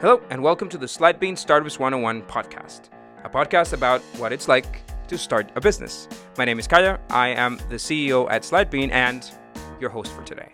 Hello, and welcome to the Slidebean Startups 101 podcast, a podcast about what it's like to start a business. My name is Caya. I am the CEO at Slidebean and your host for today.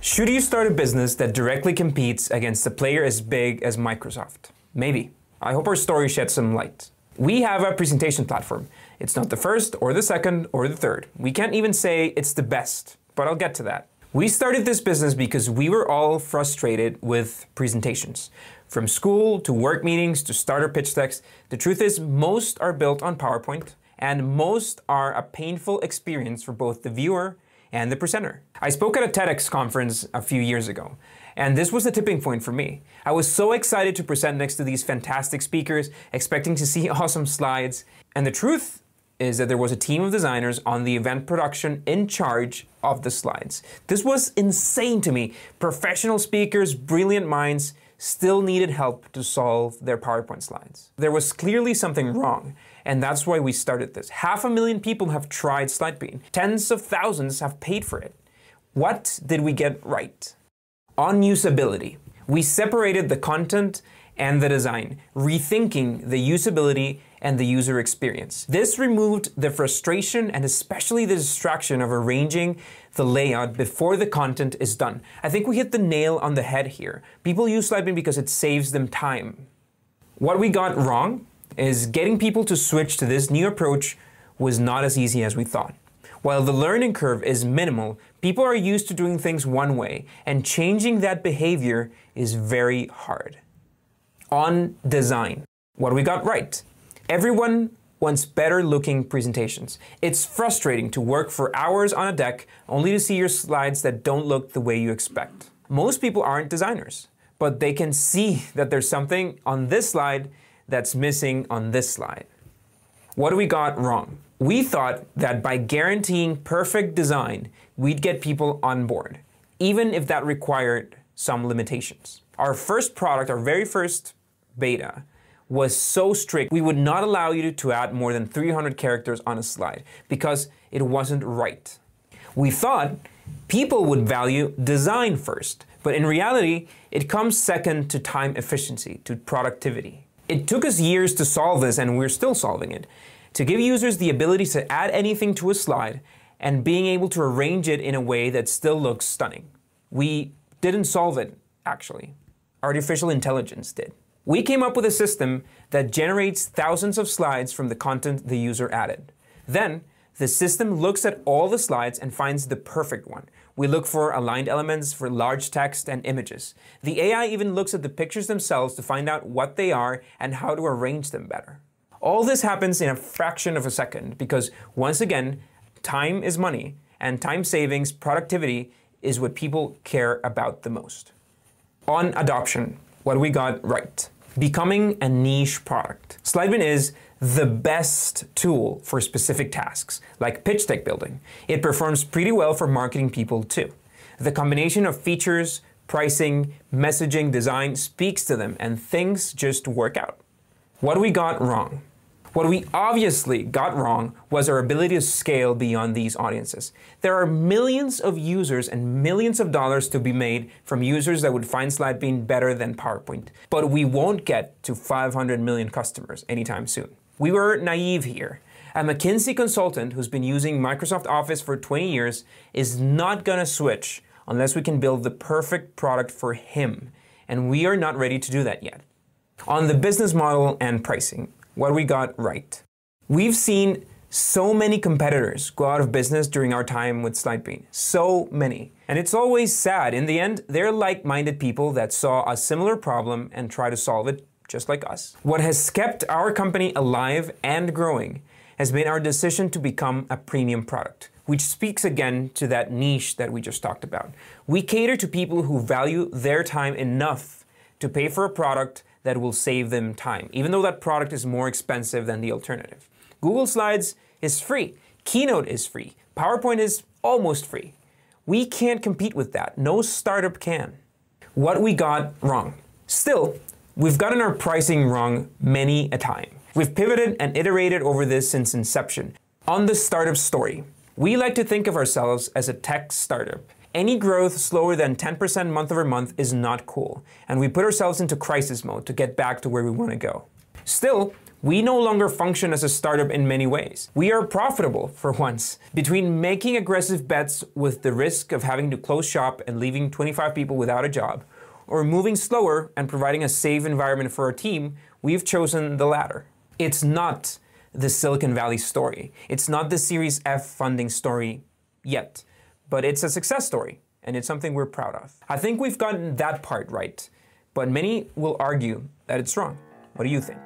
Should you start a business that directly competes against a player as big as Microsoft? Maybe. I hope our story sheds some light. We have a presentation platform. It's not the first or the second or the third. We can't even say it's the best, but I'll get to that. We started this business because we were all frustrated with presentations. From school to work meetings to starter pitch decks, the truth is most are built on PowerPoint and most are a painful experience for both the viewer and the presenter. I spoke at a TEDx conference a few years ago, and this was the tipping point for me. I was so excited to present next to these fantastic speakers, expecting to see awesome slides, and the truth is that there was a team of designers on the event production in charge of the slides. This was insane to me. Professional speakers, brilliant minds, still needed help to solve their PowerPoint slides. There was clearly something wrong, and that's why we started this. Half a million people have tried SlideBean. Tens of thousands have paid for it. What did we get right? On usability, we separated the content and the design, rethinking the usability and the user experience. This removed the frustration and especially the distraction of arranging the layout before the content is done. I think we hit the nail on the head here. People use Slidebean because it saves them time. What we got wrong is getting people to switch to this new approach was not as easy as we thought. While the learning curve is minimal, people are used to doing things one way, and changing that behavior is very hard. On design, what we got right Everyone wants better looking presentations. It's frustrating to work for hours on a deck only to see your slides that don't look the way you expect. Most people aren't designers, but they can see that there's something on this slide that's missing on this slide. What do we got wrong? We thought that by guaranteeing perfect design, we'd get people on board, even if that required some limitations. Our first product, our very first beta, was so strict, we would not allow you to add more than 300 characters on a slide because it wasn't right. We thought people would value design first, but in reality, it comes second to time efficiency, to productivity. It took us years to solve this, and we're still solving it, to give users the ability to add anything to a slide and being able to arrange it in a way that still looks stunning. We didn't solve it, actually. Artificial intelligence did. We came up with a system that generates thousands of slides from the content the user added. Then, the system looks at all the slides and finds the perfect one. We look for aligned elements for large text and images. The AI even looks at the pictures themselves to find out what they are and how to arrange them better. All this happens in a fraction of a second because, once again, time is money, and time savings, productivity, is what people care about the most. On adoption, what we got right. Becoming a niche product. Slidebean is the best tool for specific tasks, like pitch deck building. It performs pretty well for marketing people too. The combination of features, pricing, messaging, design speaks to them, and things just work out. What we got wrong? What we obviously got wrong was our ability to scale beyond these audiences. There are millions of users and millions of dollars to be made from users that would find Slidebean better than PowerPoint. But we won't get to 500 million customers anytime soon. We were naive here. A McKinsey consultant who's been using Microsoft Office for 20 years is not gonna switch unless we can build the perfect product for him. And we are not ready to do that yet. On the business model and pricing, what we got right. We've seen so many competitors go out of business during our time with Slidebean. So many. And it's always sad. In the end, they're like minded people that saw a similar problem and try to solve it just like us. What has kept our company alive and growing has been our decision to become a premium product, which speaks again to that niche that we just talked about. We cater to people who value their time enough to pay for a product that will save them time, even though that product is more expensive than the alternative. Google Slides is free, Keynote is free, PowerPoint is almost free. We can't compete with that. No startup can. What we got wrong. Still, we've gotten our pricing wrong many a time. We've pivoted and iterated over this since inception. On the startup story, we like to think of ourselves as a tech startup, Any growth slower than 10% month over month is not cool, and we put ourselves into crisis mode to get back to where we want to go. Still, we no longer function as a startup in many ways. We are profitable for once. Between making aggressive bets with the risk of having to close shop and leaving 25 people without a job, or moving slower and providing a safe environment for our team, we've chosen the latter. It's not the Silicon Valley story. It's not the Series F funding story yet, but it's a success story, and it's something we're proud of. I think we've gotten that part right, but many will argue that it's wrong. What do you think?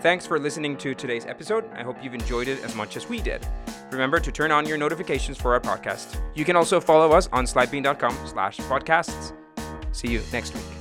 Thanks for listening to today's episode. I hope you've enjoyed it as much as we did. Remember to turn on your notifications for our podcast. You can also follow us on slidebean.com slash podcasts. See you next week.